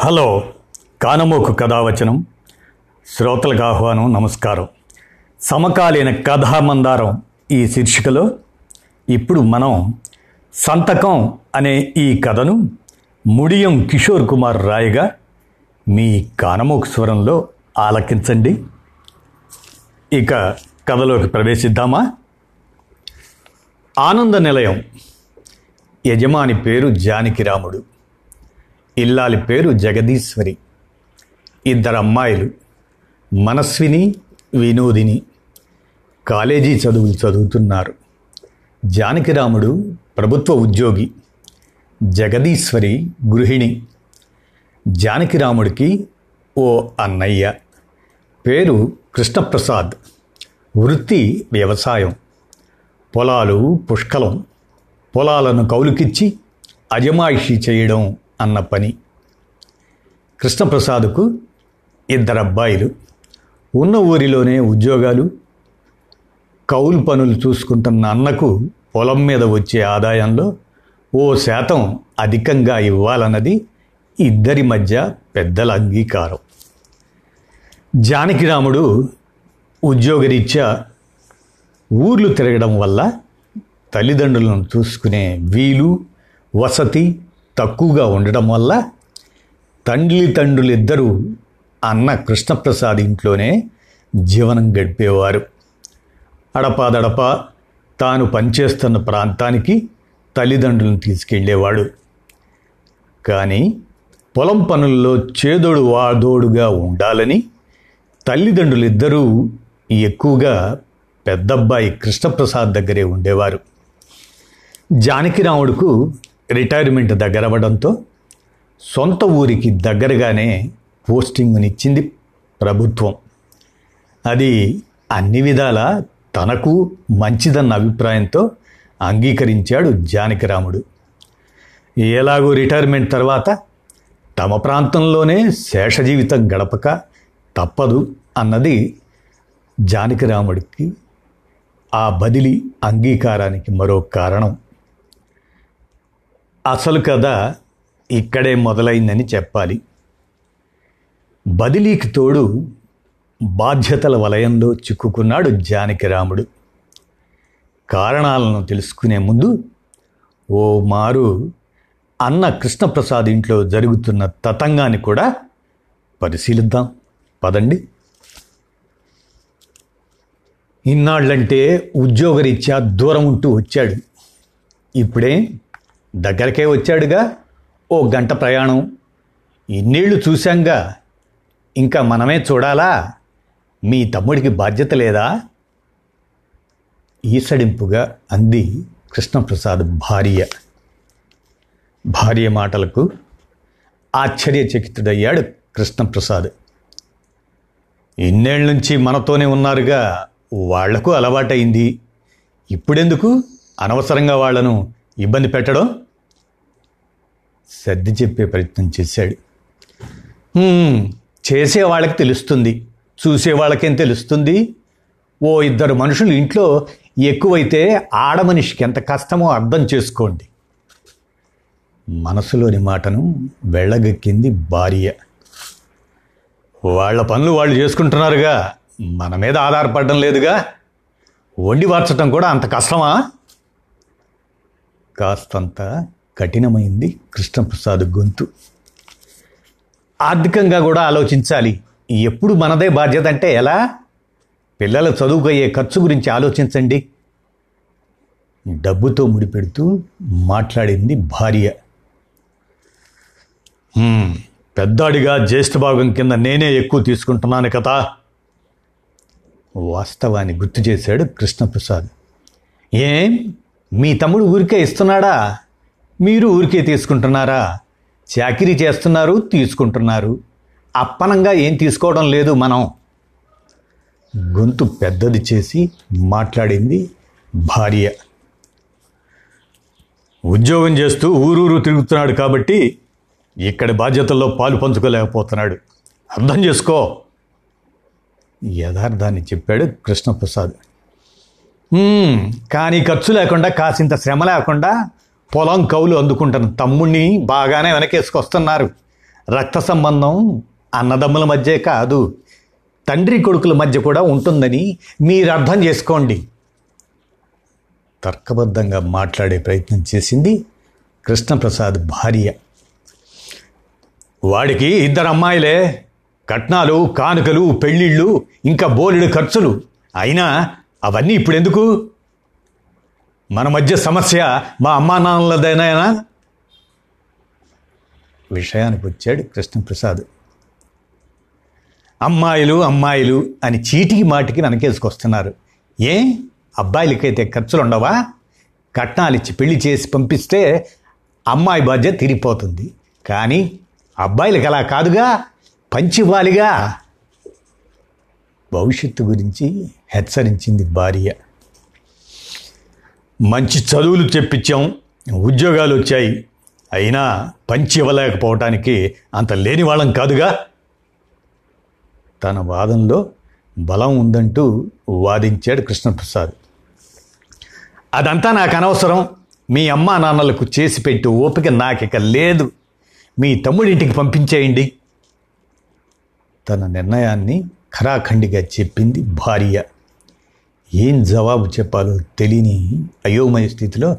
Hello కానమోకు కథావచనం. శ్రోతలకు ఆహ్వానం నమస్కారం. సమకాలీన కథామందారం ఈ శీర్షికలో. ఇప్పుడు మనం సంతకం అనే ఈ కథను ముడియం కిషోర్ కుమార్ రాయగా మీ కానమోకు స్వరంలో ఆలకించండి. ఇక కథలోకి ప్రవేశిద్దామా? ఆనంద నిలయం. యజమాని పేరు జానకిరాముడు. ఇల్లాలి పేరు జగదీశ్వరి. ఇద్దరు అమ్మాయిలు మనస్విని వినోదిని. కాలేజీ చదువులు చదువుతున్నారు. జానకిరాముడు ప్రభుత్వ ఉద్యోగి జగదీశ్వరి గృహిణి. జానకిరాముడికి ఓ అన్నయ్య పేరు కృష్ణప్రసాద్. వృత్తి వ్యవసాయం. పొలాలు పుష్కలం. పొలాలను కౌలుకిచ్చి అజమాయిషీ చేయడం. అన్న పని. కృష్ణప్రసాద్కు ఇద్దరు అబ్బాయిలు ఉన్న ఊరిలోనే ఉద్యోగాలు కౌలు పనులు చూసుకుంటున్న అన్నకు పొలం మీద వచ్చే ఆదాయంలో ఓ శాతం అధికంగా ఇవ్వాలన్నది ఇద్దరి మధ్య పెద్దల అంగీకారం. జానకిరాముడు ఉద్యోగరీత్యా ఊర్లు తిరగడం వల్ల తల్లిదండ్రులను చూసుకునే వీలు వసతి తక్కువగా ఉండడం వల్ల తండ్రి తండ్రులిద్దరూ అన్న కృష్ణప్రసాద్ ఇంట్లోనే జీవనం గడిపేవారు. అడపాదడప తాను పనిచేస్తున్న ప్రాంతానికి తల్లిదండ్రులను తీసుకెళ్ళేవాడు కానీ పొలం పనుల్లో చేదోడు వాదోడుగా ఉండాలని తల్లిదండ్రులిద్దరూ ఎక్కువగా పెద్దబ్బాయి కృష్ణప్రసాద్ దగ్గరే ఉండేవారు. జానకిరాముడుకు రిటైర్మెంట్ దగ్గరవడంతో సొంత ఊరికి దగ్గరగానే పోస్టింగ్నిచ్చింది ప్రభుత్వం. అది అన్ని విధాల తనకు మంచిదన్న అభిప్రాయంతో అంగీకరించాడు జానకిరాముడు. ఎలాగో రిటైర్మెంట్ తర్వాత తమ ప్రాంతంలోనే శేష జీవితం గడపక తప్పదు అన్నది జానకిరాముడికి ఆ బదిలీ అంగీకారానికి మరో కారణం. అసలు కథ ఇక్కడే మొదలైందని చెప్పాలి. బదిలీకి తోడు బాధ్యతల వలయంలో చిక్కుకున్నాడు జానకిరాముడు కారణాలను తెలుసుకునే ముందు ఓ మారు అన్న కృష్ణప్రసాద్ ఇంట్లో జరుగుతున్న తతంగాన్ని కూడా పరిశీలిద్దాం. పదండి. ఇన్నాళ్ళంటే ఉద్యోగరీత్యా దూరం ఉంటూ వచ్చాడు. ఇప్పుడే దగ్గరకే వచ్చాడుగా. ఓ గంట ప్రయాణం. ఇన్నేళ్ళు చూశాంగా. ఇంకా మనమే చూడాలా? మీ తమ్ముడికి బాధ్యత లేదా? ఈసడింపుగా అంది కృష్ణప్రసాద్ భార్య. భార్య మాటలకు ఆశ్చర్యచకితుడయ్యాడు కృష్ణప్రసాద్. ఇన్నేళ్ళ నుంచి మనతోనే ఉన్నారుగా. వాళ్ళకు అలవాటైంది ఇప్పుడెందుకు? అనవసరంగా వాళ్ళను ఇబ్బంది పెట్టడం సర్ది చెప్పే ప్రయత్నం చేశాడు. చేసే వాళ్ళకి తెలుస్తుంది చూసే వాళ్ళకేం తెలుస్తుంది? ఓ ఇద్దరు మనుషులు ఇంట్లో ఎక్కువైతే ఆడ మనిషికి ఎంత కష్టమో అర్థం చేసుకోండి. మనసులోని మాటను వెళ్ళగక్కింది భార్య. వాళ్ళ పనులు వాళ్ళు చేసుకుంటున్నారుగా మన మీద ఆధారపడడం లేదుగా. వండి వార్చడం కూడా అంత కష్టమా? కాస్తంత కఠినమైంది కృష్ణప్రసాద్ గొంతు. ఆర్థికంగా కూడా ఆలోచించాలి. ఎప్పుడు మనదే బాధ్యత అంటే ఎలా? పిల్లల చదువుకయ్యే ఖర్చు గురించి ఆలోచించండి. డబ్బుతో ముడిపెడుతూ మాట్లాడింది భార్య. పెద్దాడిగా జ్యేష్ఠ భాగం కింద నేనే ఎక్కువ తీసుకుంటున్నాను కదా. వాస్తవాన్ని గుర్తు చేశాడు కృష్ణప్రసాద్. ఏం? మీ తమ్ముడు ఊరికే ఇస్తున్నాడా? మీరు ఊరికే తీసుకుంటున్నారా? చాకిరీ చేస్తున్నారు తీసుకుంటున్నారు. అప్పనంగా ఏం తీసుకోవడం లేదు మనం. గొంతు పెద్దది చేసి మాట్లాడింది భార్య. ఉద్యోగం చేస్తూ ఊరూరు తిరుగుతున్నాడు కాబట్టి ఇక్కడి బాధ్యతల్లో పాలు పంచుకోలేకపోతున్నాడు. అర్థం చేసుకో. యథార్థాన్ని చెప్పాడు కృష్ణప్రసాద్. కానీ ఖర్చు లేకుండా కాసింత శ్రమ లేకుండా పొలం కౌలు అందుకుంటున్న తమ్ముణ్ణి బాగానే వెనకేసుకొస్తున్నారు. రక్త సంబంధం అన్నదమ్ముల మధ్య కాదు తండ్రి కొడుకుల మధ్య కూడా ఉంటుందని మీరు అర్థం చేసుకోండి. తర్కబద్ధంగా మాట్లాడే ప్రయత్నం చేసింది కృష్ణప్రసాద్ భార్య. వాడికి ఇద్దరు అమ్మాయిలే కట్నాలు కానుకలు పెళ్ళిళ్ళు ఇంకా బోలెడు ఖర్చులు. అయినా అవన్నీ ఇప్పుడు ఎందుకు మన మధ్య సమస్య మా అమ్మా నాన్నలదైనా విషయానికి వచ్చాడు కృష్ణప్రసాద్. అమ్మాయిలు అమ్మాయిలు అని చీటికి మాటికి ననకేసుకొస్తున్నారు. ఏ? అబ్బాయిలకైతే ఖర్చులు ఉండవా కట్నాలు ఇచ్చి పెళ్ళి చేసి పంపిస్తే అమ్మాయి బాధ్యత తిరిగిపోతుంది కానీ అబ్బాయిలకి అలా కాదుగా పంచివ్వాలిగా. భవిష్యత్తు గురించి హెచ్చరించింది భార్య. మంచి చదువులు చెప్పించాం ఉద్యోగాలు వచ్చాయి. అయినా పంచి ఇవ్వలేకపోవటానికి అంత లేని వాళ్ళం కాదుగా? తన వాదంలో బలం ఉందంటూ వాదించాడు కృష్ణప్రసాద్. అదంతా నాకు అనవసరం. మీ అమ్మా నాన్నలకు చేసి పెట్టి ఓపిక నాకిక లేదు. మీ తమ్ముడింటికి పంపించేయండి. తన నిర్ణయాన్ని ఖరాఖండిగా చెప్పింది భార్య. ఏం జవాబు చెప్పాలో తెలియని అయోమయ స్థితిలో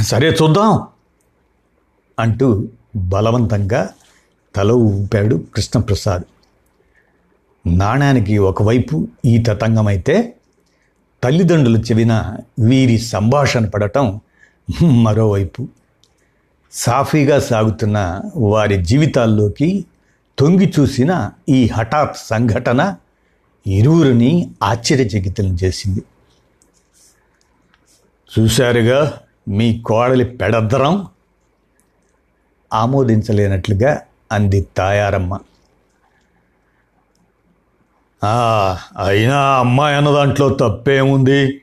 సరే చూద్దాం అంటూ బలవంతంగా తల ఊపాడు కృష్ణప్రసాద్. నాణానికి ఒకవైపు ఈ తతంగమైతే తల్లిదండ్రులు చెవిన వీరి సంభాషణ పడటం మరోవైపు. సాఫీగా సాగుతున్న వారి జీవితాల్లోకి తొంగి చూసిన ఈ హఠాత్ సంఘటన ఇరువురిని ఆశ్చర్యచకితులను చేసింది. చూశారుగా మీ కోడలి పెడద్దరం ఆమోదించలేనట్లుగా అంది తాయారమ్మ. అయినా అమ్మాయి అన్న దాంట్లో తప్పేముంది?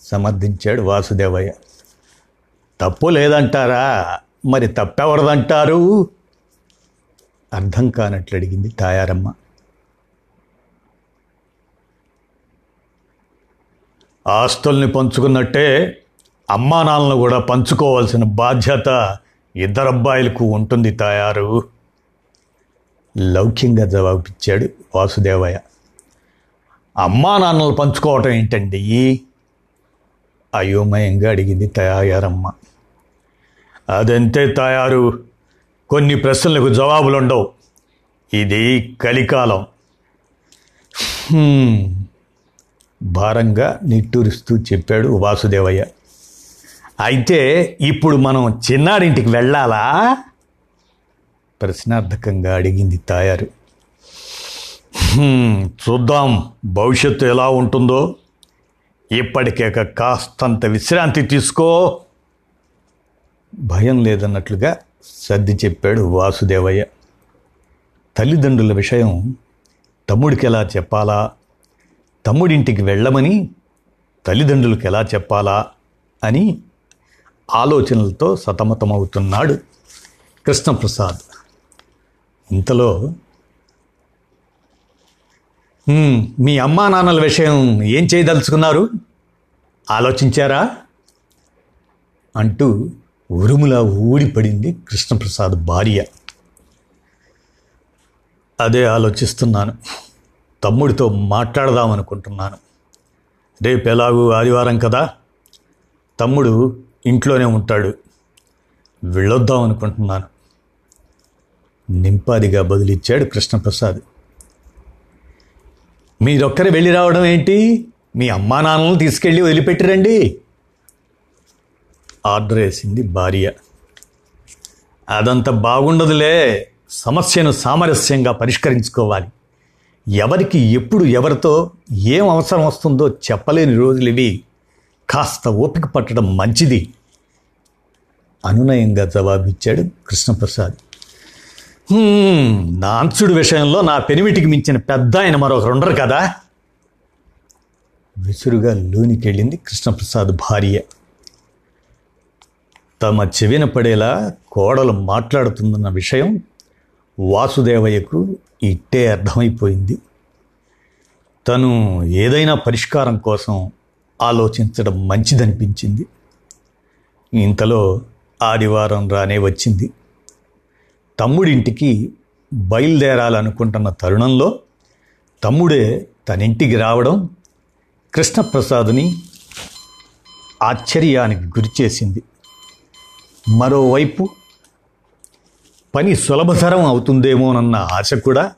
సమర్థించాడు వాసుదేవయ్య. తప్పు లేదంటారా? మరి తప్పెవరదంటారు? అర్థం కానట్లు అడిగింది తాయారమ్మ. ఆస్తుల్ని పంచుకున్నట్టే అమ్మానాన్నలు కూడా పంచుకోవాల్సిన బాధ్యత ఇద్దరబ్బాయిలకు ఉంటుంది తాయారు. లౌక్యంగా జవాబిచ్చాడు వాసుదేవయ్య. అమ్మా నాన్నలు పంచుకోవటం ఏంటండి? అయోమయంగా అడిగింది తయారమ్మ. అదంతే తయారు. కొన్ని ప్రశ్నలకు జవాబులుండవు. ఇది కలికాలం. భారంగా నిట్టూరుస్తూ చెప్పాడు వాసుదేవయ్య. అయితే ఇప్పుడు మనం చిన్నారింటికి వెళ్ళాలా? ప్రశ్నార్థకంగా అడిగింది తాయారు. చూద్దాం భవిష్యత్తు ఎలా ఉంటుందో. ఇప్పటికే ఒక కాస్తంత విశ్రాంతి తీసుకో. భయం లేదన్నట్లుగా సర్ది చెప్పాడు వాసుదేవయ్య. తల్లిదండ్రుల విషయం తమ్ముడికి ఎలా చెప్పాలా? తమ్ముడింటికి వెళ్ళమని తల్లిదండ్రులకు ఎలా చెప్పాలా అని ఆలోచనలతో సతమతమవుతున్నాడు కృష్ణప్రసాద్. ఇంతలో మీ అమ్మా నాన్నల విషయం ఏం చేయదలుచుకున్నారు? ఆలోచించారా? అంటూ ఉరుములా ఊడిపడింది కృష్ణప్రసాద్ భార్య. అదే ఆలోచిస్తున్నాను. తమ్ముడితో మాట్లాడదామనుకుంటున్నాను. రేపు ఎలాగూ ఆదివారం కదా? తమ్ముడు ఇంట్లోనే ఉంటాడు. వెళ్ళొద్దాం అనుకుంటున్నాను నింపాదిగా బదులిచ్చాడు కృష్ణప్రసాద్. మీరొక్కరు వెళ్ళి రావడం ఏంటి? మీ అమ్మా నాన్నలను తీసుకెళ్ళి వదిలిపెట్టిరండి ఆర్డర్ వేసింది భార్య. అదంత బాగుండదులే. సమస్యను సామరస్యంగా పరిష్కరించుకోవాలి. ఎవరికి ఎప్పుడు ఎవరితో ఏం అవసరం వస్తుందో చెప్పలేని రోజులు ఇవి కాస్త ఓపిక పట్టడం మంచిది. అనునయంగా జవాబిచ్చాడు కృష్ణప్రసాద్. నాన్సుడు విషయంలో నా పెనిమిటికి మించిన పెద్ద ఆయన మరొకరు ఉండరు కదా? విసురుగా లోనికెళ్ళింది కృష్ణప్రసాద్ భార్య. తమ చెవిన పడేలా కోడలు మాట్లాడుతుందన్న విషయం వాసుదేవయ్యకు ఇట్టే అర్థమైపోయింది. తను ఏదైనా పరిష్కారం కోసం ఆలోచించడం మంచిదనిపించింది. ఇంతలో ఆదివారం రానే వచ్చింది. తమ్ముడింటికి బయలుదేరాలనుకుంటున్న తరుణంలో తమ్ముడే తన ఇంటికి రావడం కృష్ణప్రసాద్ని ఆశ్చర్యానికి గురిచేసింది. మరోవైపు పని సులభతరం అవుతుందేమోనన్న ఆశ కూడా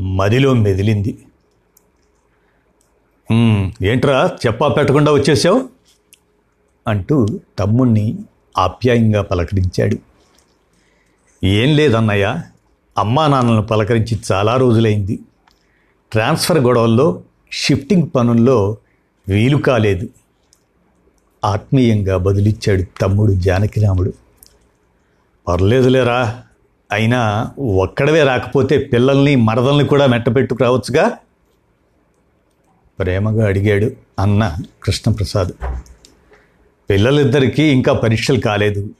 మదిలో మెదిలింది. ఏంట్రా చెప్పా పెట్టకుండా వచ్చేసావు? అంటూ తమ్ముణ్ణి ఆప్యాయంగా పలకరించాడు. ఏం లేదన్నయ్య అమ్మా నాన్నలను పలకరించి చాలా రోజులైంది. ట్రాన్స్ఫర్ గొడవల్లో షిఫ్టింగ్ పనుల్లో వీలు కాలేదు. ఆత్మీయంగా బదులిచ్చాడు తమ్ముడు జానకిరాముడు. పర్లేదులేరా అయినా ఒక్కడవే రాకపోతే పిల్లల్ని మరదల్ని కూడా మెట్టపెట్టుకు రావచ్చుగా? ప్రేమగా అడిగాడు అన్న కృష్ణప్రసాద్. పిల్లలిద్దరికీ ఇంకా పరీక్షలు కాలేదు.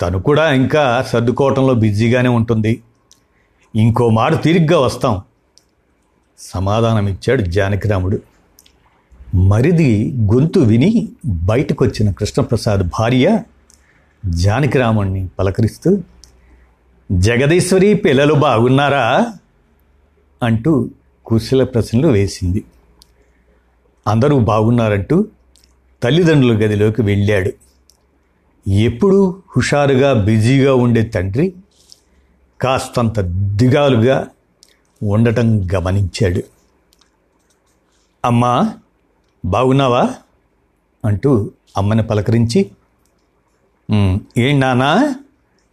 తను కూడా ఇంకా సర్దుకోవటంలో బిజీగానే ఉంటుంది. ఇంకో మారు తీరిగ్గా వస్తాం. సమాధానమిచ్చాడు జానకిరాముడు. మరిది గొంతు విని బయటకొచ్చిన కృష్ణప్రసాద్ భార్య జానకిరాముణ్ణి పలకరిస్తూ జగదీశ్వరి పిల్లలు బాగున్నారా? అంటూ కుశల ప్రశ్నలు వేసింది. అందరూ బాగున్నారంటూ తల్లిదండ్రుల గదిలోకి వెళ్ళాడు. ఎప్పుడూ హుషారుగా బిజీగా ఉండే తండ్రి కాస్తంత దిగాలుగా ఉండటం గమనించాడు. అమ్మా బాగున్నావా? అంటూ అమ్మని పలకరించి ఏం నానా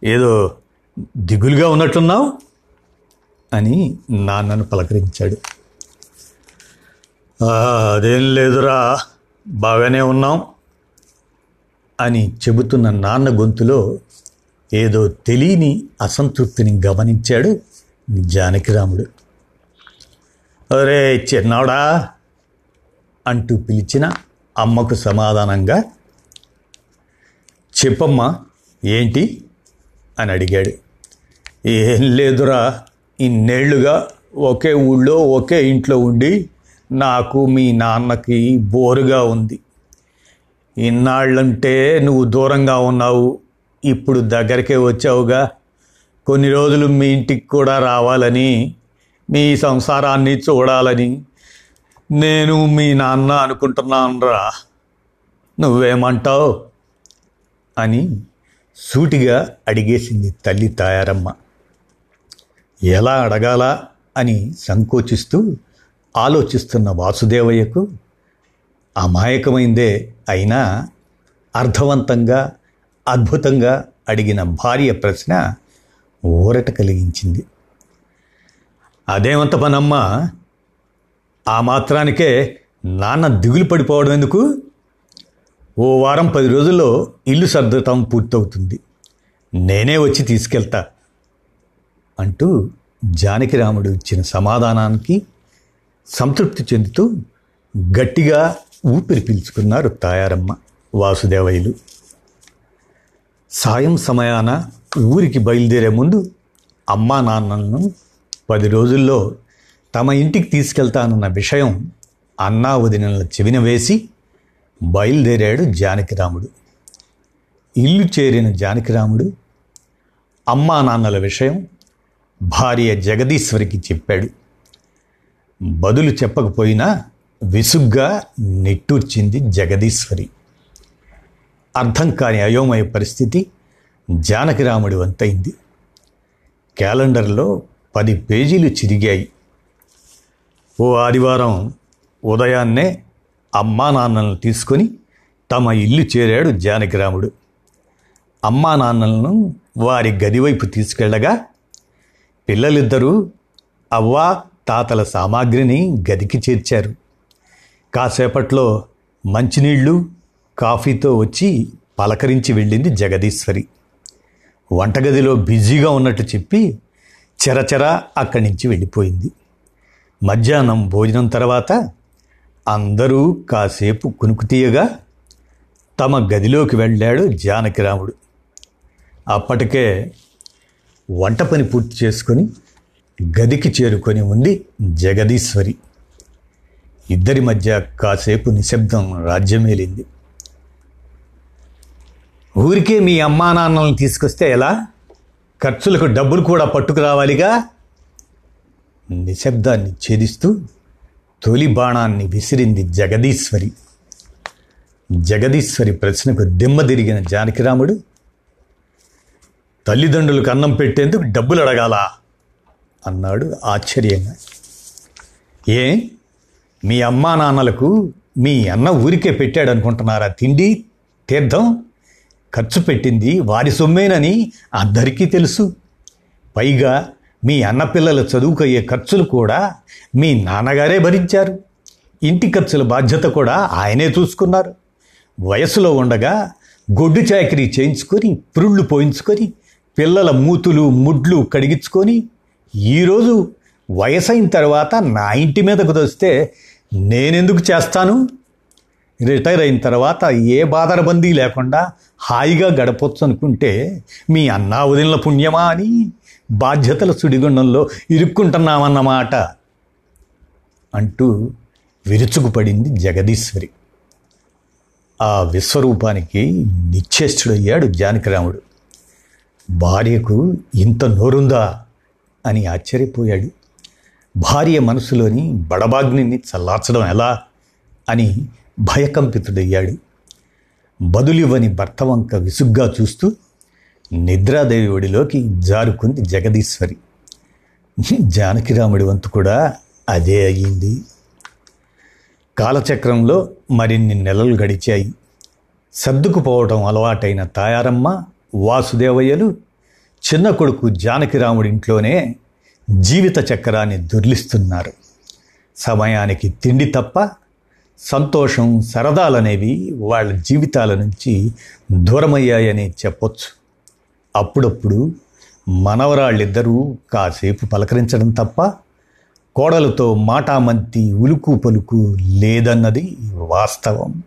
ఏదో దిగులుగా ఉన్నట్లున్నావు అని నాన్నను పలకరించాడు. అదేం లేదురా బాగానే ఉన్నాం అని చెబుతున్న నాన్న గొంతులో ఏదో తెలియని అసంతృప్తిని గమనించాడు జానకిరాముడు అరే చిన్నాడా అంటూ పిలిచిన అమ్మకు సమాధానంగా చెప్పమ్మా ఏంటి? అని అడిగాడు. ఏం లేదురా. ఇన్నేళ్ళుగా ఒకే ఊళ్ళో ఒకే ఇంట్లో ఉండి నాకు మీ నాన్నకి బోరుగా ఉంది. ఇన్నాళ్ళంటే నువ్వు దూరంగా ఉన్నావు. ఇప్పుడు దగ్గరికే వచ్చావుగా. కొన్ని రోజులు మీ ఇంటికి కూడా రావాలని మీ సంసారాన్ని చూడాలని నేను మీ నాన్న అనుకుంటున్నానురా. నువ్వేమంటావు? అని సూటిగా అడిగేసింది తల్లి తాయారమ్మ. ఎలా అడగాలా అని సంకోచిస్తూ ఆలోచిస్తున్న వాసుదేవయ్యకు అమాయకమైందే అయినా అర్థవంతంగా అద్భుతంగా అడిగిన భార్య ప్రశ్న ఊరట కలిగించింది. అదేమంత పనమ్మా? ఆ మాత్రానికే నాన్న దిగులు పడిపోవడం ఎందుకు? ఓ వారం పది రోజుల్లో ఇల్లు సర్దటం పూర్తవుతుంది. నేనే వచ్చి తీసుకెళ్తా. అంటూ జానకిరాముడు ఇచ్చిన సమాధానానికి సంతృప్తి చెందుతూ గట్టిగా ఊపిరి పీల్చుకున్నారు తాయారమ్మ వాసుదేవయ్యలు. సాయం సమయాన ఊరికి బయలుదేరే ముందు అమ్మా నాన్నలను పది రోజుల్లో తమ ఇంటికి తీసుకెళ్తానన్న విషయం అన్నా వదినల చెవిన వేసి బయలుదేరాడు జానకిరాముడు. ఇల్లు చేరిన జానకిరాముడు అమ్మా నాన్నల విషయం భార్య జగదీశ్వరికి చెప్పాడు. బదులు చెప్పకపోయినా విసుగ్గా నిట్టూర్చింది జగదీశ్వరి. అర్థం కాని అయోమయ పరిస్థితి జానకిరాముడి వంతైంది. క్యాలెండర్లో పది పేజీలు చిరిగాయి. ఓ ఆదివారం ఉదయాన్నే అమ్మా నాన్నలను తీసుకొని తమ ఇల్లు చేరాడు జానకిరాముడు అమ్మా నాన్నలను వారి గదివైపు తీసుకెళ్ళగా పిల్లలిద్దరూ అవ్వా తాతల సామాగ్రిని గదికి చేర్చారు. కాసేపట్లో మంచినీళ్ళు కాఫీతో వచ్చి పలకరించి వెళ్ళింది జగదీశ్వరి. వంటగదిలో బిజీగా ఉన్నట్టు చెప్పి చెరచెర అక్కడి నుంచి వెళ్ళిపోయింది. మధ్యాహ్నం భోజనం తర్వాత అందరూ కాసేపు కునుకుతీయగా తమ గదిలోకి వెళ్ళాడు జానకిరాముడు. అప్పటికే వంట పని పూర్తి చేసుకొని గదికి చేరుకొని ఉంది జగదీశ్వరి. ఇద్దరి మధ్య కాసేపు నిశ్శబ్దం రాజ్యమేలింది ఊరికే మీ అమ్మా నాన్నలను తీసుకొస్తే ఎలా? ఖర్చులకు డబ్బులు కూడా పట్టుకురావాలిగా? నిశ్శబ్దాన్ని ఛేదిస్తూ తొలి బాణాన్ని విసిరింది జగదీశ్వరి. జగదీశ్వరి ప్రశ్నకు దిమ్మ తిరిగిన జానకిరాముడు తల్లిదండ్రులకు అన్నం పెట్టేందుకు డబ్బులు అడగాల. అన్నాడు ఆశ్చర్యంగా. ఏ? మీ అమ్మా నాన్నలకు మీ అన్న ఊరికే పెట్టాడు అనుకుంటున్నారా తిండి తీర్థం? ఖర్చు పెట్టింది వారి సొమ్మేనని అందరికీ తెలుసు. పైగా మీ అన్నపిల్లల చదువుకయ్యే ఖర్చులు కూడా మీ నాన్నగారే భరించారు. ఇంటి ఖర్చుల బాధ్యత కూడా ఆయనే చూసుకున్నారు. వయసులో ఉండగా గొడ్డు చాకరీ చేయించుకొని పురుళ్ళు పోయించుకొని పిల్లల మూతులు ముడ్లు కడిగించుకొని ఈరోజు వయసైన తర్వాత నా ఇంటి మీదకు వస్తే నేనెందుకు చేస్తాను? రిటైర్ అయిన తర్వాత ఏ బాధరబందీ లేకుండా హాయిగా గడపొచ్చు అనుకుంటే మీ అన్నా వదిలిన పుణ్యమా అని బాధ్యతల సుడిగుండంలో ఇరుక్కుంటున్నామన్నమాట అంటూ విరుచుకుపడింది జగదీశ్వరి. ఆ విశ్వరూపానికి నిశ్చేష్టుడయ్యాడు జానకిరాముడు. భార్యకు ఇంత నోరుందా అని ఆశ్చర్యపోయాడు. భార్య మనసులోని బడబాగ్నిని చల్లార్చడం ఎలా అని భయకంపితుడయ్యాడు. బదులివ్వని భర్త వంక విసుగ్గా చూస్తూ నిద్రాదేవి ఒడిలోకి జారుకుంది జగదీశ్వరి. జానకిరాముడి వంతు కూడా అదే అయ్యింది. కాలచక్రంలో మరిన్ని నెలలు గడిచాయి. సర్దుకుపోవటం అలవాటైన తాయారమ్మ వాసుదేవయ్యలు చిన్న కొడుకు జానకిరాముడింట్లోనే జీవిత చక్రాన్ని దుర్లిస్తున్నారు. సమయానికి తిండి తప్ప సంతోషం సరదాలనేవి వాళ్ళ జీవితాల నుంచి దూరమయ్యాయని చెప్పొచ్చు. అప్పుడప్పుడు మనవరాళ్ళిద్దరూ కాసేపు పలకరించడం తప్ప కోడలతో మాటామంతి ఉలుకు పలుకు లేదన్నది వాస్తవం.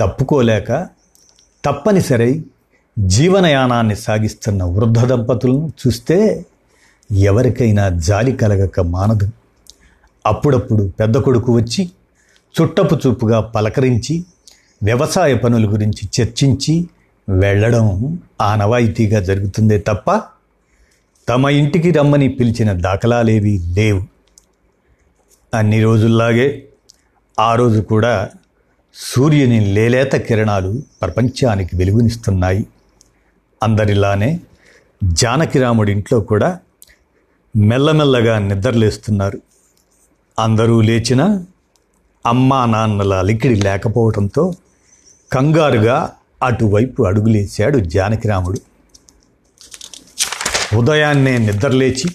తప్పుకోలేక తప్పనిసరి జీవనయానాన్ని సాగిస్తున్న వృద్ధ దంపతులను చూస్తే ఎవరికైనా జాలి కలగక మానదు. అప్పుడప్పుడు పెద్ద కొడుకు వచ్చి చుట్టపు చూపుగా పలకరించి వ్యవసాయ పనుల గురించి చర్చించి వెళ్ళడం ఆనవాయితీగా జరుగుతుందే తప్ప తమ ఇంటికి రమ్మని పిలిచిన దాఖలాలేవి లేవు. అన్ని రోజుల్లాగే ఆ రోజు కూడా సూర్యుని లేలేత కిరణాలు ప్రపంచానికి వెలుగునిస్తున్నాయి. అందరిలానే జానకిరాముడింట్లో కూడా మెల్లమెల్లగా నిద్రలేస్తున్నారు. అందరూ లేచినా అమ్మా నాన్నల అలికిడి లేకపోవడంతో కంగారుగా అటువైపు అడుగులేశాడు జానకిరాముడు ఉదయాన్నే నిద్రలేచి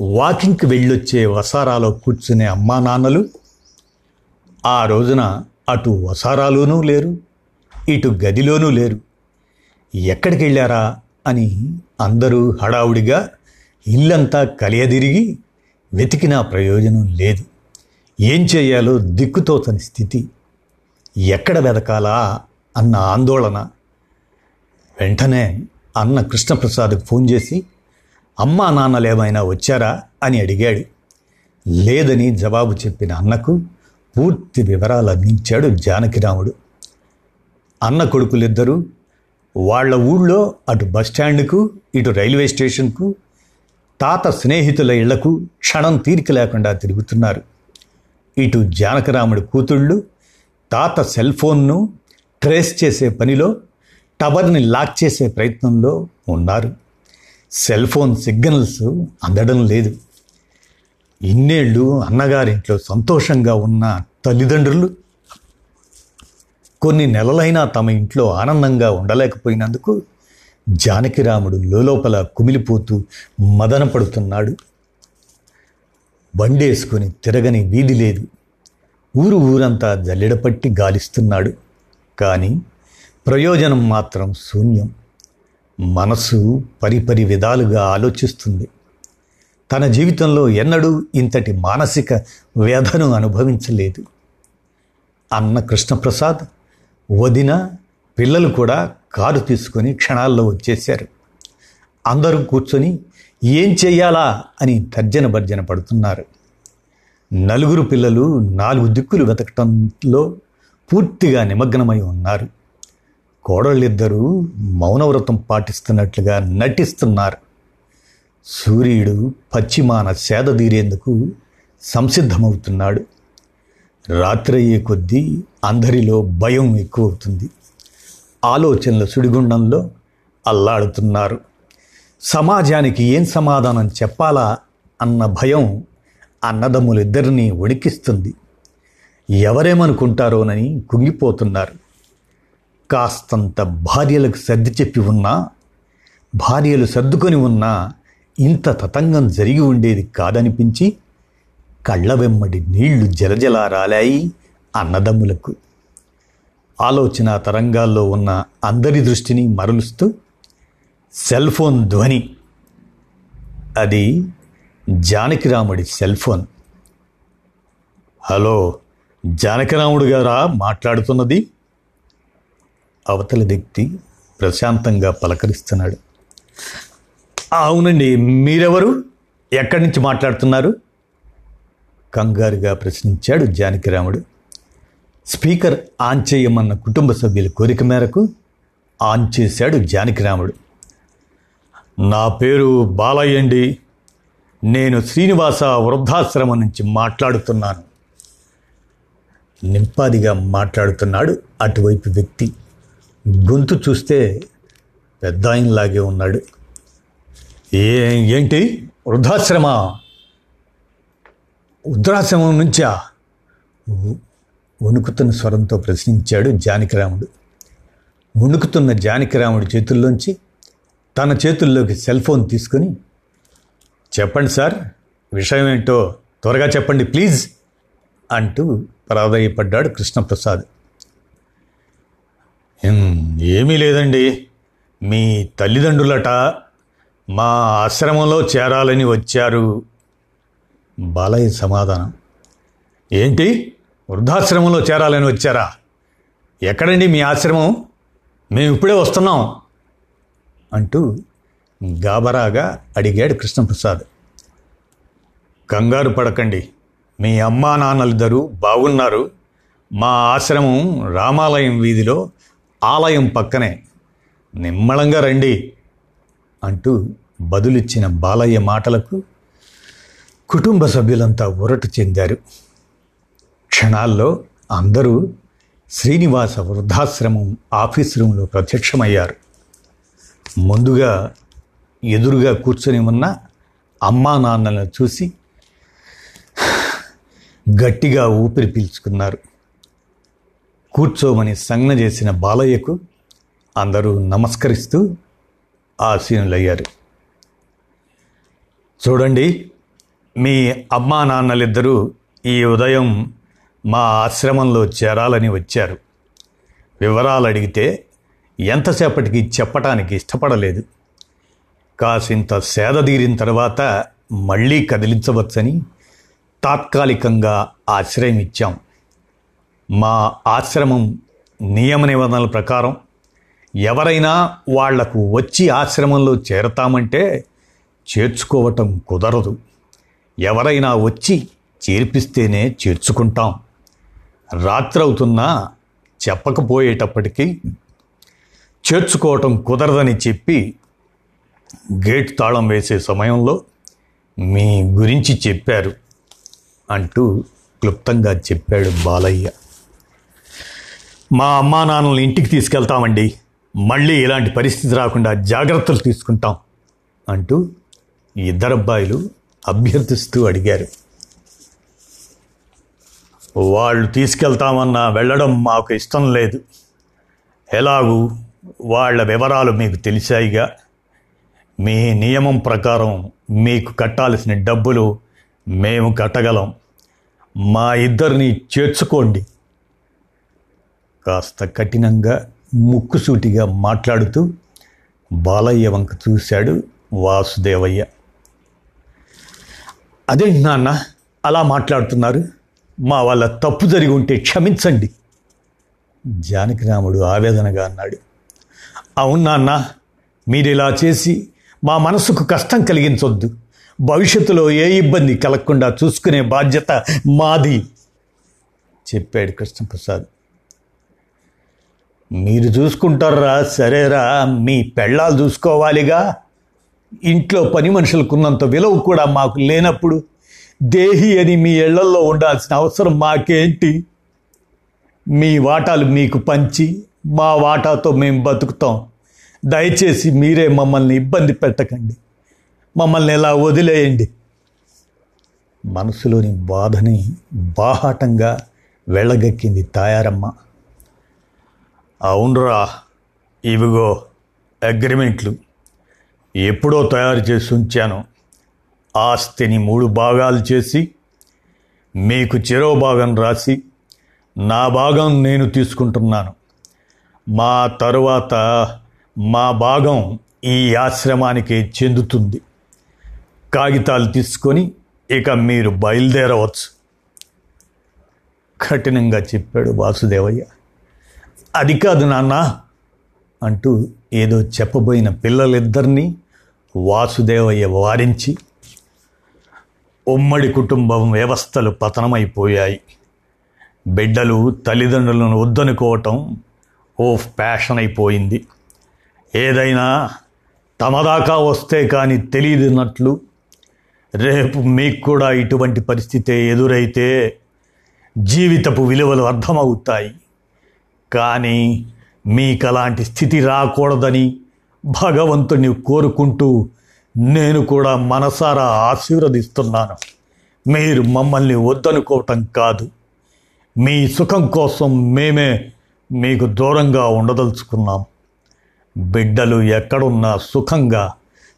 వాకింగ్కి వెళ్ళొచ్చే వసారాలో కూర్చునే అమ్మా నాన్నలు ఆ రోజున అటు వసారాలోనూ లేరు ఇటు గదిలోనూ లేరు. ఎక్కడికి వెళ్ళారా అని అందరూ హడావుడిగా ఇల్లంతా కలియదిరిగి వెతికినా ప్రయోజనం లేదు. ఏం చేయాలో దిక్కుతోచని స్థితి. ఎక్కడ వెతకాలా అన్న ఆందోళన. వెంటనే అన్న కృష్ణప్రసాద్కు ఫోన్ చేసి అమ్మా నాన్నలు ఏమైనా వచ్చారా? అని అడిగాడు. లేదని జవాబు చెప్పిన అన్నకు పూర్తి వివరాలు అందించాడు జానకిరాముడు. అన్న కొడుకులిద్దరూ వాళ్ళ ఊళ్ళో అటు బస్టాండ్కు ఇటు రైల్వే స్టేషన్కు తాత స్నేహితుల ఇళ్ళకు క్షణం తీరిక లేకుండా తిరుగుతున్నారు. ఇటు జానకరాముడి కూతుళ్ళు తాత సెల్ ఫోన్ను ట్రేస్ చేసే పనిలో టవర్ని లాక్ చేసే ప్రయత్నంలో ఉన్నారు. సెల్ ఫోన్ సిగ్నల్స్ అందడం లేదు. ఇన్నేళ్ళు అన్నగారింట్లో సంతోషంగా ఉన్న తల్లిదండ్రులు కొన్ని నెలలైనా తమ ఇంట్లో ఆనందంగా ఉండలేకపోయినందుకు జానకిరాముడు లోపల కుమిలిపోతూ మదన పడుతున్నాడు. బండేసుకొని తిరగని వీధి లేదు. ఊరు ఊరంతా జల్లెడపట్టి గాలిస్తున్నాడు. కానీ ప్రయోజనం మాత్రం శూన్యం. మనసు పరిపరి విధాలుగా ఆలోచిస్తుంది. తన జీవితంలో ఎన్నడూ ఇంతటి మానసిక వేధను అనుభవించలేదు. అన్న కృష్ణప్రసాద్ వదిన పిల్లలు కూడా కారు తీసుకొని క్షణాల్లో వచ్చేశారు. అందరూ కూర్చొని ఏం చెయ్యాలా అని తర్జన భర్జన పడుతున్నారు. నలుగురు పిల్లలు నాలుగు దిక్కులు వెతకటంలో పూర్తిగా నిమగ్నమై ఉన్నారు. కోడళ్ళిద్దరూ మౌనవ్రతం పాటిస్తున్నట్లుగా నటిస్తున్నారు. సూర్యుడు పశ్చిమాన సేద తీరేందుకు సంసిద్ధమవుతున్నాడు. రాత్రయ్యే కొద్దీ అందరిలో భయం ఎక్కువవుతుంది. ఆలోచనల సుడిగుండంలో అల్లాడుతున్నారు. సమాజానికి ఏం సమాధానం చెప్పాలా అన్న భయం అన్నదమ్ములిద్దరినీ వణికిస్తుంది ఎవరేమనుకుంటారోనని కుంగిపోతున్నారు. కాస్తంత భార్యలకు సర్ది చెప్పి ఉన్నా భార్యలు సర్దుకొని ఉన్నా ఇంత తతంగం జరిగి ఉండేది కాదనిపించి కళ్ళ వెమ్మడి నీళ్ళు జలజలా రాలాయి అన్నదమ్ములకు. ఆలోచన తరంగాల్లో ఉన్న అందరి దృష్టిని మరలుస్తూ సెల్ ఫోన్ ధ్వని. అది జానకిరాముడి సెల్ ఫోన్. హలో జానకిరాముడు గారా మాట్లాడుతున్నది? అవతల వ్యక్తి ప్రశాంతంగా పలకరిస్తున్నాడు. అవునండి మీరెవరు? ఎక్కడి నుంచి మాట్లాడుతున్నారు? కంగారుగా ప్రశ్నించాడు జానకిరాముడు. స్పీకర్ ఆన్ చేయమన్న కుటుంబ సభ్యుల కోరిక మేరకు ఆన్ చేశాడు జానకిరాముడు. నా పేరు బాలయ్య అండి నేను శ్రీనివాస వృద్ధాశ్రమం నుంచి మాట్లాడుతున్నాను. నింపాదిగా మాట్లాడుతున్నాడు అటువైపు వ్యక్తి. గొంతు చూస్తే పెద్దాయనలాగే ఉన్నాడు. ఏ ఏంటి? వృద్ధాశ్రమ? వృద్ధాశ్రమం నుంచా వణుకుతున్న స్వరంతో ప్రశ్నించాడు జానకిరాముడు. వణుకుతున్న జానకిరాముడి చేతుల్లోంచి తన చేతుల్లోకి సెల్ ఫోన్ తీసుకుని చెప్పండి సార్ విషయం ఏంటో త్వరగా చెప్పండి ప్లీజ్ అంటూ ప్రాధాయపడ్డాడు కృష్ణప్రసాద్. ఏమీ లేదండి. మీ తల్లిదండ్రులట మా ఆశ్రమంలో చేరాలని వచ్చారు. బాలయ్య సమాధానం. ఏంటి? వృద్ధాశ్రమంలో చేరాలని వచ్చారా? ఎక్కడండి మీ ఆశ్రమం? మేము ఇప్పుడే వస్తున్నాం. అంటూ గాబరాగా అడిగాడు కృష్ణప్రసాద్. కంగారు పడకండి. మీ అమ్మా నాన్నలిద్దరూ బాగున్నారు. మా ఆశ్రమం రామాలయం వీధిలో ఆలయం పక్కనే. నిమ్మళంగా రండి అంటూ బదులిచ్చిన బాలయ్య మాటలకు కుటుంబ సభ్యులంతా ఒరటు చెందారు. క్షణాల్లో అందరూ శ్రీనివాస వృద్ధాశ్రమం ఆఫీస్ రూమ్లో ప్రత్యక్షమయ్యారు. ముందుగా ఎదురుగా కూర్చొని ఉన్న అమ్మా నాన్నలను చూసి గట్టిగా ఊపిరి పీల్చుకున్నారు. కూర్చోమని సంజ్ఞ చేసిన బాలయ్యకు అందరూ నమస్కరిస్తూ ఆసీనులయ్యారు. చూడండి మీ అమ్మా నాన్నలిద్దరూ ఈ ఉదయం మా ఆశ్రమంలో చేరాలని వచ్చారు. వివరాలు అడిగితే ఎంతసేపటికి చెప్పటానికి ఇష్టపడలేదు. కాసింత సేదదీరిన తర్వాత మళ్ళీ కదిలించవచ్చని తాత్కాలికంగా ఆశ్రయం ఇచ్చాం. మా ఆశ్రమం నియమ నిబంధనల ప్రకారం ఎవరైనా వాళ్ళకు వచ్చి ఆశ్రమంలో చేరతామంటే చేర్చుకోవటం కుదరదు. ఎవరైనా వచ్చి చేర్పిస్తేనే చేర్చుకుంటాం. రాత్రవుతున్నా చెప్పకపోయేటప్పటికీ చేర్చుకోవటం కుదరదని చెప్పి గేట్ తాళం వేసే సమయంలో మీ గురించి చెప్పారు అంటూ క్లుప్తంగా చెప్పాడు బాలయ్య. మా అమ్మా నాన్నల్ని ఇంటికి తీసుకెళ్తామండి. మళ్ళీ ఇలాంటి పరిస్థితి రాకుండా జాగ్రత్తలు తీసుకుంటాం అంటూ ఇద్దరబ్బాయిలు అభ్యర్థిస్తూ అడిగారు. వాళ్ళు తీసుకెళ్తామన్నా వెళ్ళడం మాకు ఇష్టం లేదు. ఎలాగూ వాళ్ళ వివరాలు మీకు తెలిసాయిగా. మీ నియమం ప్రకారం మీకు కట్టాల్సిన డబ్బులు మేము కట్టగలం. మా ఇద్దరిని చేర్చుకోండి. కాస్త కఠినంగా ముక్కుసూటిగా మాట్లాడుతూ బాలయ్య వంక చూశాడు వాసుదేవయ్య. అదేంటి నాన్న అలా మాట్లాడుతున్నారు. మా వాళ్ళ తప్పు జరిగి ఉంటే క్షమించండి. జానకిరాముడు ఆవేదనగా అన్నాడు. అవును నాన్న మీరు ఇలా చేసి మా మనసుకు కష్టం కలిగించొద్దు. భవిష్యత్తులో ఏ ఇబ్బంది కలగకుండా చూసుకునే బాధ్యత మాది చెప్పాడు కృష్ణప్రసాద్. మీరు చూసుకుంటారా? సరేరా మీ పెళ్ళాలు చూసుకోవాలిగా. ఇంట్లో పని మనుషులకున్నంత విలువ కూడా మాకు లేనప్పుడు దేహి అని మీ ఇళ్ళల్లో ఉండాల్సిన అవసరం మాకేంటి? మీ వాటాలు మీకు పంచి మా వాటాతో మేము బతుకుతాం. దయచేసి మీరే మమ్మల్ని ఇబ్బంది పెట్టకండి. మమ్మల్ని ఎలా వదిలేయండి? మనసులోని బాధని బాహాటంగా వెళ్ళగక్కింది తాయారమ్మ. అవునరా ఇవిగో అగ్రిమెంట్లు. ఎప్పుడో తయారు చేసి ఉంచాను. ఆస్తిని మూడు భాగాలు చేసి మీకు చెరో భాగం రాసి నా భాగం నేను తీసుకుంటున్నాను. మా తరువాత మా భాగం ఈ ఆశ్రమానికి చెందుతుంది. కాగితాలు తీసుకొని ఇక మీరు బయలుదేరవచ్చు. కఠినంగా చెప్పాడు వాసుదేవయ్య. అది కాదు నాన్న అంటూ ఏదో చెప్పబోయిన పిల్లలిద్దరినీ వాసుదేవయ్య వారించి ఉమ్మడి కుటుంబం వ్యవస్థలు పతనమైపోయాయి. బిడ్డలు తల్లిదండ్రులను వద్దనుకోవటం ఓ ప్యాషన్ అయిపోయింది. ఏదైనా తమదాకా వస్తే కానీ తెలియదున్నట్లు రేపు మీకు కూడా ఇటువంటి పరిస్థితి ఎదురైతే జీవితపు విలువలు అర్థమవుతాయి. కానీ మీకు అలాంటి స్థితి రాకూడదని భగవంతుని కోరుకుంటూ నేను కూడా మనసారా ఆశీర్వదిస్తున్నాను. మీరు మమ్మల్ని వద్దనుకోవటం కాదు. మీ సుఖం కోసం మేమే మీకు దూరంగా ఉండదలుచుకున్నాం. బిడ్డలు ఎక్కడున్నా సుఖంగా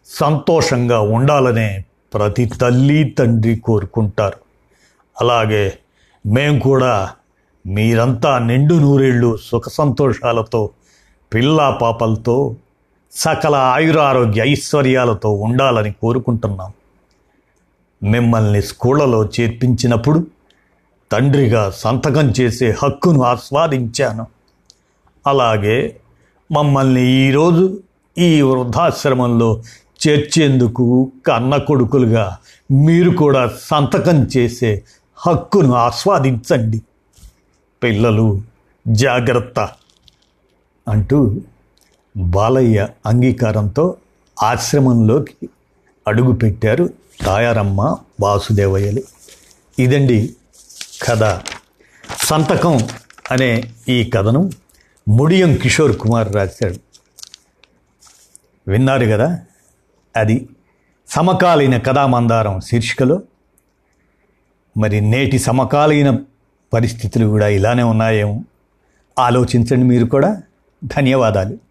సంతోషంగా ఉండాలనే ప్రతి తల్లి తండ్రి కోరుకుంటారు. అలాగే మేము కూడా మీరంతా నిండు నూరేళ్ళు సుఖ సంతోషాలతో పిల్లా పాపలతో సకల ఆయురారోగ్య ఐశ్వర్యాలతో ఉండాలని కోరుకుంటున్నాం. మిమ్మల్ని స్కూళ్ళలో చేర్పించినప్పుడు తండ్రిగా సంతకం చేసే హక్కును ఆస్వాదించాను. అలాగే మమ్మల్ని ఈరోజు ఈ వృద్ధాశ్రమంలో చేర్చేందుకు కన్న కొడుకులుగా మీరు కూడా సంతకం చేసే హక్కును ఆస్వాదించండి. పిల్లలు జాగ్రత్త అంటూ బాలయ్య అంగీకారంతో ఆశ్రమంలోకి అడుగుపెట్టారు తాయారమ్మ వాసుదేవయ్యలు. ఇదండి కథ. సంతకం అనే ఈ కథను ముడియం కిషోర్ కుమార్ రాశాడు. విన్నారు కదా? అది సమకాలీన కథామందారం శీర్షికలో. మరి నేటి సమకాలీన పరిస్థితులు కూడా ఇలానే ఉన్నాయేమో. ఆలోచించండి మీరు కూడా. ధన్యవాదాలు.